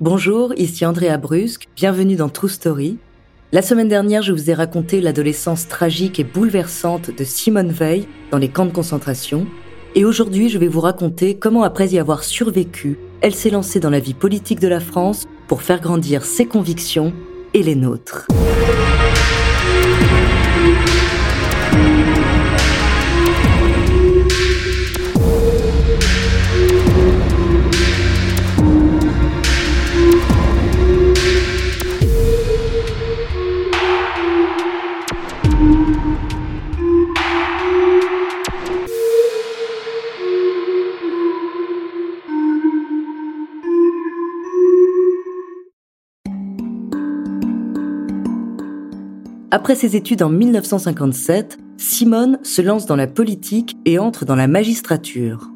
Bonjour, ici Andrea Brusque, bienvenue dans True Story. La semaine dernière, je vous ai raconté l'adolescence tragique et bouleversante de Simone Veil dans les camps de concentration. Et aujourd'hui, je vais vous raconter comment, après y avoir survécu, elle s'est lancée dans la vie politique de la France pour faire grandir ses convictions et les nôtres. Après ses études en 1957, Simone se lance dans la politique et entre dans la magistrature.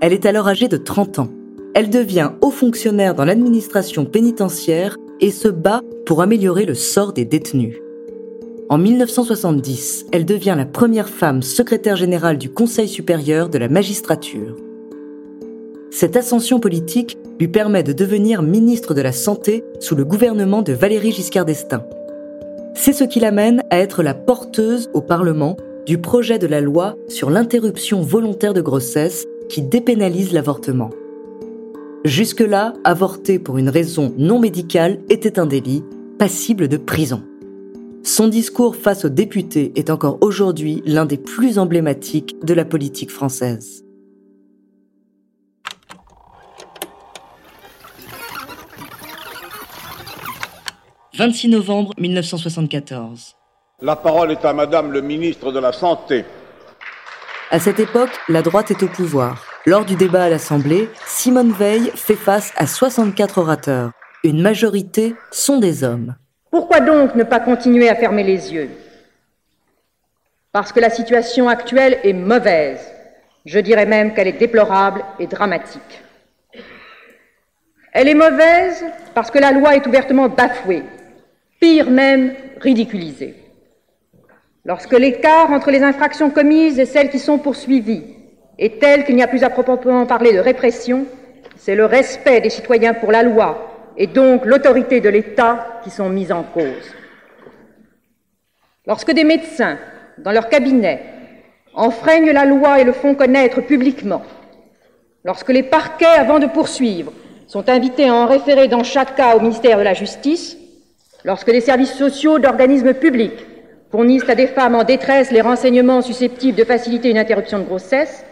Elle est alors âgée de 30 ans. Elle devient haut fonctionnaire dans l'administration pénitentiaire et se bat pour améliorer le sort des détenus. En 1970, elle devient la première femme secrétaire générale du Conseil supérieur de la magistrature. Cette ascension politique lui permet de devenir ministre de la Santé sous le gouvernement de Valéry Giscard d'Estaing. C'est ce qui l'amène à être la porteuse au Parlement du projet de la loi sur l'interruption volontaire de grossesse qui dépénalise l'avortement. Jusque-là, avorter pour une raison non médicale était un délit, passible de prison. Son discours face aux députés est encore aujourd'hui l'un des plus emblématiques de la politique française. 26 novembre 1974. La parole est à Madame le ministre de la Santé. À cette époque, la droite est au pouvoir. Lors du débat à l'Assemblée, Simone Veil fait face à 64 orateurs. Une majorité sont des hommes. Pourquoi donc ne pas continuer à fermer les yeux? Parce que la situation actuelle est mauvaise. Je dirais même qu'elle est déplorable et dramatique. Elle est mauvaise parce que la loi est ouvertement bafouée pire même, ridiculisé. Lorsque l'écart entre les infractions commises et celles qui sont poursuivies est tel qu'il n'y a plus à proprement parler de répression, c'est le respect des citoyens pour la loi et donc l'autorité de l'État qui sont mises en cause. Lorsque des médecins, dans leur cabinet, enfreignent la loi et le font connaître publiquement, lorsque les parquets, avant de poursuivre, sont invités à en référer dans chaque cas au ministère de la Justice, Lorsque les services sociaux d'organismes publics fournissent à des femmes en détresse les renseignements susceptibles de faciliter une interruption de grossesse,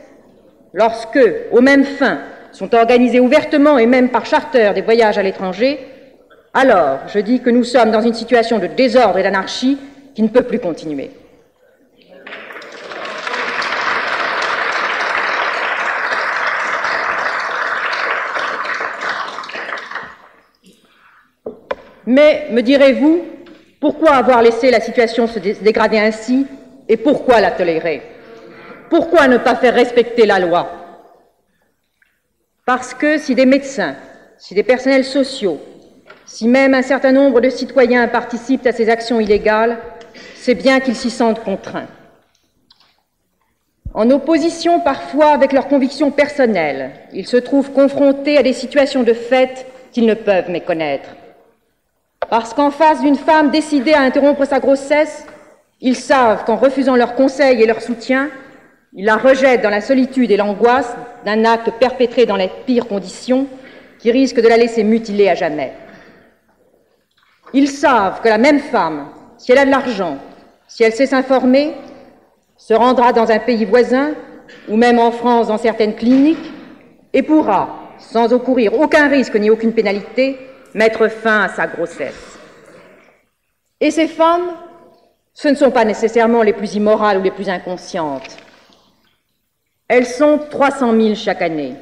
lorsque, aux mêmes fins, sont organisés ouvertement et même par charter des voyages à l'étranger, alors je dis que nous sommes dans une situation de désordre et d'anarchie qui ne peut plus continuer. Mais, me direz-vous, pourquoi avoir laissé la situation se dégrader ainsi et pourquoi la tolérer? Pourquoi ne pas faire respecter la loi? Parce que si des médecins, si des personnels sociaux, si même un certain nombre de citoyens participent à ces actions illégales, c'est bien qu'ils s'y sentent contraints. En opposition parfois avec leurs convictions personnelles, ils se trouvent confrontés à des situations de fait qu'ils ne peuvent méconnaître. Parce qu'en face d'une femme décidée à interrompre sa grossesse, ils savent qu'en refusant leur conseil et leur soutien, ils la rejettent dans la solitude et l'angoisse d'un acte perpétré dans les pires conditions qui risque de la laisser mutiler à jamais. Ils savent que la même femme, si elle a de l'argent, si elle sait s'informer, se rendra dans un pays voisin ou même en France dans certaines cliniques et pourra, sans encourir aucun risque ni aucune pénalité, mettre fin à sa grossesse. Et ces femmes, ce ne sont pas nécessairement les plus immorales ou les plus inconscientes. Elles sont 300 000 chaque année.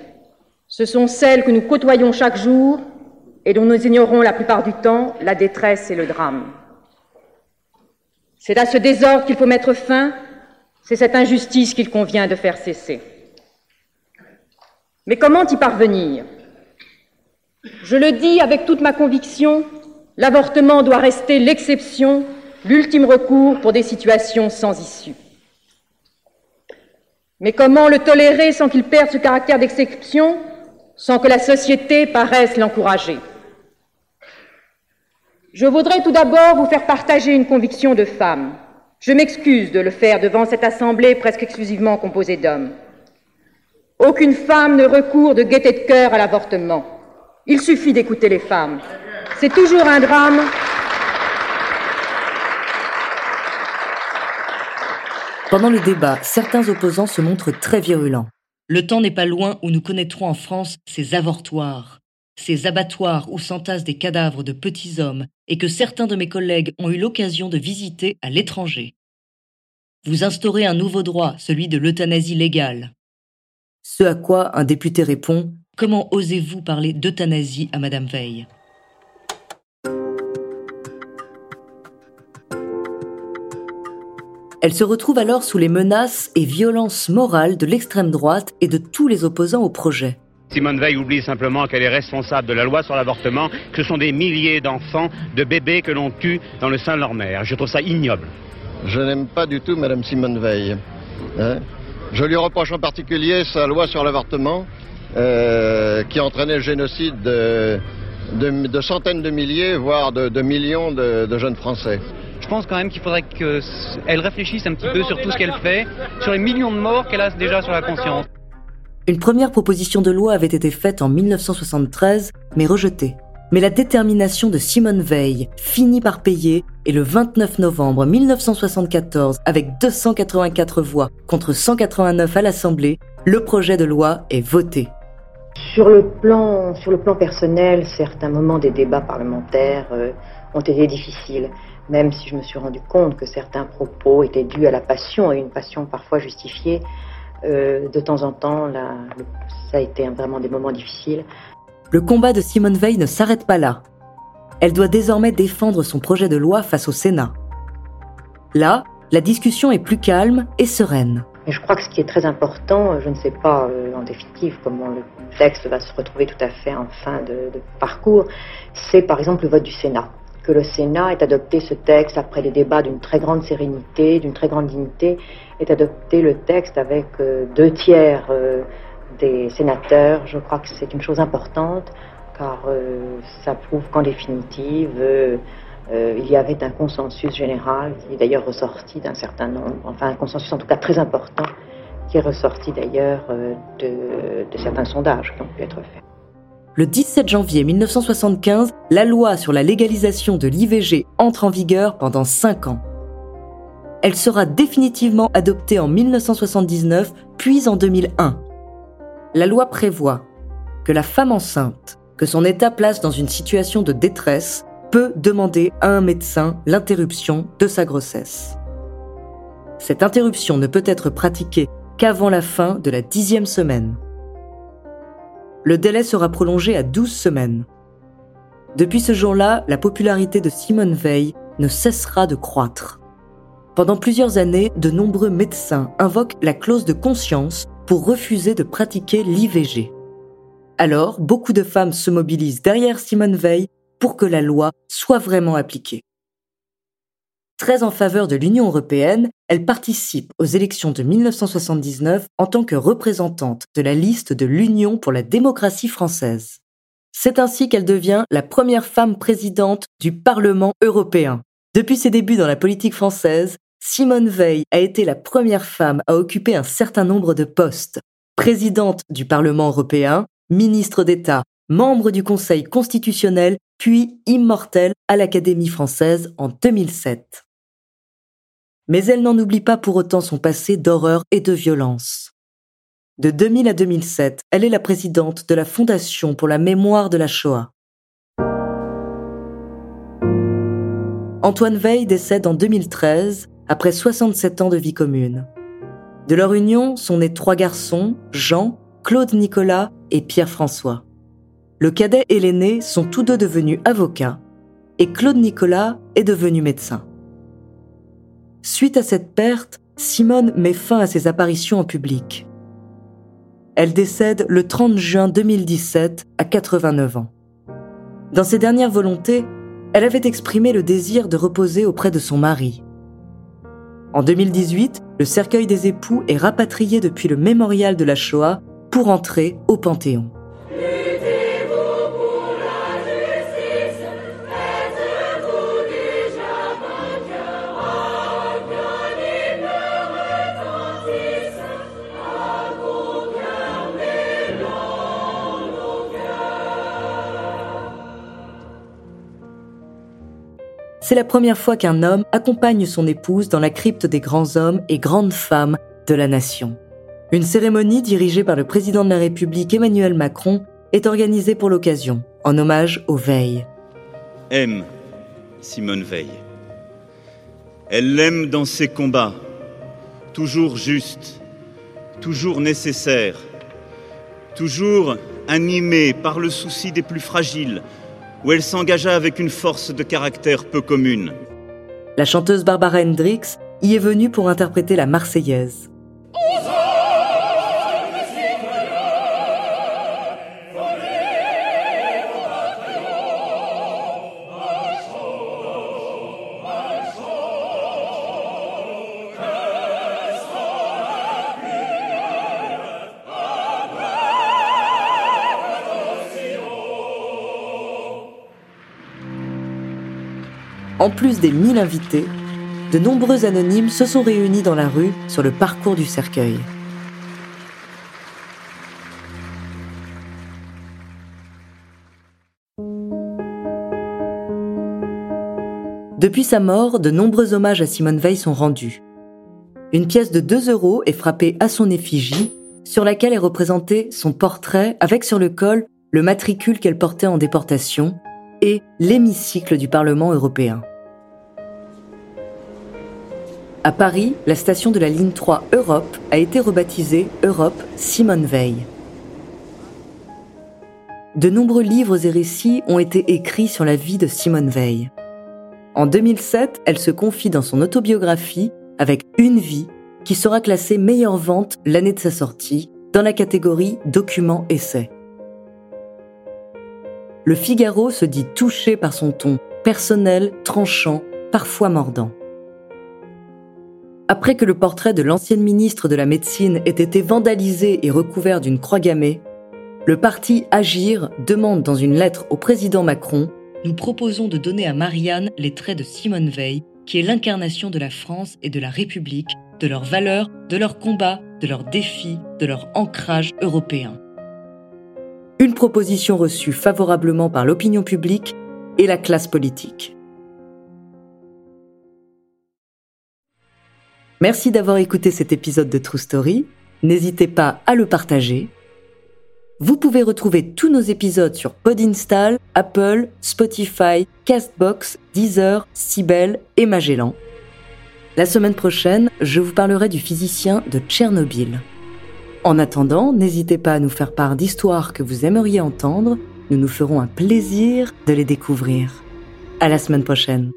Ce sont celles que nous côtoyons chaque jour et dont nous ignorons la plupart du temps la détresse et le drame. C'est à ce désordre qu'il faut mettre fin, c'est cette injustice qu'il convient de faire cesser. Mais comment y parvenir? Je le dis avec toute ma conviction, l'avortement doit rester l'exception, l'ultime recours pour des situations sans issue. Mais comment le tolérer sans qu'il perde ce caractère d'exception, sans que la société paraisse l'encourager? Je voudrais tout d'abord vous faire partager une conviction de femme. Je m'excuse de le faire devant cette assemblée presque exclusivement composée d'hommes. Aucune femme ne recourt de gaieté de cœur à l'avortement. Il suffit d'écouter les femmes. C'est toujours un drame. Pendant le débat, certains opposants se montrent très virulents. Le temps n'est pas loin où nous connaîtrons en France ces avortoirs, ces abattoirs où s'entassent des cadavres de petits hommes et que certains de mes collègues ont eu l'occasion de visiter à l'étranger. Vous instaurez un nouveau droit, celui de l'euthanasie légale. Ce à quoi un député répond Comment osez-vous parler d'euthanasie à Madame Veil? Elle se retrouve alors sous les menaces et violences morales de l'extrême droite et de tous les opposants au projet. Simone Veil oublie simplement qu'elle est responsable de la loi sur l'avortement, que ce sont des milliers d'enfants, de bébés que l'on tue dans le sein de leur mère. Je trouve ça ignoble. Je n'aime pas du tout Madame Simone Veil. Hein. Je lui reproche en particulier sa loi sur l'avortement, euh, qui entraînait le génocide de, centaines de milliers, voire de, millions de, jeunes Français. Je pense quand même qu'il faudrait qu'elle réfléchisse un petit peu sur tout ce qu'elle fait, sur les millions de morts qu'elle a déjà sur la conscience. Une première proposition de loi avait été faite en 1973, mais rejetée. Mais la détermination de Simone Veil finit par payer et le 29 novembre 1974, avec 284 voix contre 189 à l'Assemblée, le projet de loi est voté. Sur le plan, personnel, certains moments des débats parlementaires euh, ont été difficiles, même si je me suis rendu compte que certains propos étaient dus à la passion et une passion parfois justifiée. Euh, de temps en temps, ça a été vraiment des moments difficiles. Le combat de Simone Veil ne s'arrête pas là. Elle doit désormais défendre son projet de loi face au Sénat. Là, la discussion est plus calme et sereine. Je crois que ce qui est très important, je ne sais pas euh, en définitive comment le texte va se retrouver tout à fait en fin de parcours, c'est par exemple le vote du Sénat que le Sénat ait adopté ce texte après des débats d'une très grande sérénité, d'une très grande dignité, ait adopté le texte avec euh, deux tiers euh, des sénateurs. Je crois que c'est une chose importante, car euh, ça prouve qu'en définitive, il y avait un consensus général qui est d'ailleurs ressorti d'un certain nombre, enfin un consensus en tout cas très important, qui est ressorti d'ailleurs de, de certains sondages qui ont pu être faits. Le 17 janvier 1975, la loi sur la légalisation de l'IVG entre en vigueur pendant 5 ans. Elle sera définitivement adoptée en 1979, puis en 2001. La loi prévoit que la femme enceinte, que son état place dans une situation de détresse, peut demander à un médecin l'interruption de sa grossesse. Cette interruption ne peut être pratiquée qu'avant la fin de la dixième semaine le délai sera prolongé à 12 semaines. Depuis ce jour-là, la popularité de Simone Veil ne cessera de croître. Pendant plusieurs années, de nombreux médecins invoquent la clause de conscience pour refuser de pratiquer l'IVG. Alors, beaucoup de femmes se mobilisent derrière Simone Veil pour que la loi soit vraiment appliquée. Très en faveur de l'Union européenne, elle participe aux élections de 1979 en tant que représentante de la liste de l'Union pour la démocratie française. C'est ainsi qu'elle devient la première femme présidente du Parlement européen. Depuis ses débuts dans la politique française, Simone Veil a été la première femme à occuper un certain nombre de postes. Présidente du Parlement européen, ministre d'État, membre du Conseil constitutionnel, puis immortelle à l'Académie française en 2007. Mais elle n'en oublie pas pour autant son passé d'horreur et de violence. De 2000 à 2007, elle est la présidente de la Fondation pour la mémoire de la Shoah. Antoine Veil décède en 2013, après 67 ans de vie commune. De leur union sont nés trois garçons, Jean, Claude Nicolas et Pierre-François. Le cadet et l'aîné sont tous deux devenus avocats, et Claude Nicolas est devenu médecin. Suite à cette perte, Simone met fin à ses apparitions en public. Elle décède le 30 juin 2017 à 89 ans. Dans ses dernières volontés, elle avait exprimé le désir de reposer auprès de son mari. En 2018, le cercueil des époux est rapatrié depuis le mémorial de la Shoah pour entrer au Panthéon. C'est la première fois qu'un homme accompagne son épouse dans la crypte des grands hommes et grandes femmes de la nation. Une cérémonie dirigée par le président de la République Emmanuel Macron est organisée pour l'occasion, en hommage aux Veil. Aime Simone Veil. Elle l'aime dans ses combats, toujours juste, toujours nécessaire, toujours animée par le souci des plus fragiles, où elle s'engagea avec une force de caractère peu commune. La chanteuse Barbara Hendricks y est venue pour interpréter la Marseillaise. En plus des 1000 invités, de nombreux anonymes se sont réunis dans la rue sur le parcours du cercueil. Depuis sa mort, de nombreux hommages à Simone Veil sont rendus. Une pièce de 2 euros est frappée à son effigie, sur laquelle est représenté son portrait avec sur le col le matricule qu'elle portait en déportation et l'hémicycle du Parlement européen. À Paris, la station de la ligne 3 Europe a été rebaptisée Europe Simone Veil. De nombreux livres et récits ont été écrits sur la vie de Simone Veil. En 2007, elle se confie dans son autobiographie avec Une vie qui sera classée meilleure vente l'année de sa sortie dans la catégorie Documents essais. Le Figaro se dit touché par son ton personnel, tranchant, parfois mordant. Après que le portrait de l'ancienne ministre de la Médecine ait été vandalisé et recouvert d'une croix gammée, le parti Agir demande dans une lettre au président Macron Nous proposons de donner à Marianne les traits de Simone Veil, qui est l'incarnation de la France et de la République, de leurs valeurs, de leurs combats, de leurs défis, de leur ancrage européen. Une proposition reçue favorablement par l'opinion publique et la classe politique. Merci d'avoir écouté cet épisode de True Story. N'hésitez pas à le partager. Vous pouvez retrouver tous nos épisodes sur Podinstall, Apple, Spotify, Castbox, Deezer, Sibel et Magellan. La semaine prochaine, je vous parlerai du physicien de Tchernobyl. En attendant, n'hésitez pas à nous faire part d'histoires que vous aimeriez entendre. Nous nous ferons un plaisir de les découvrir. À la semaine prochaine.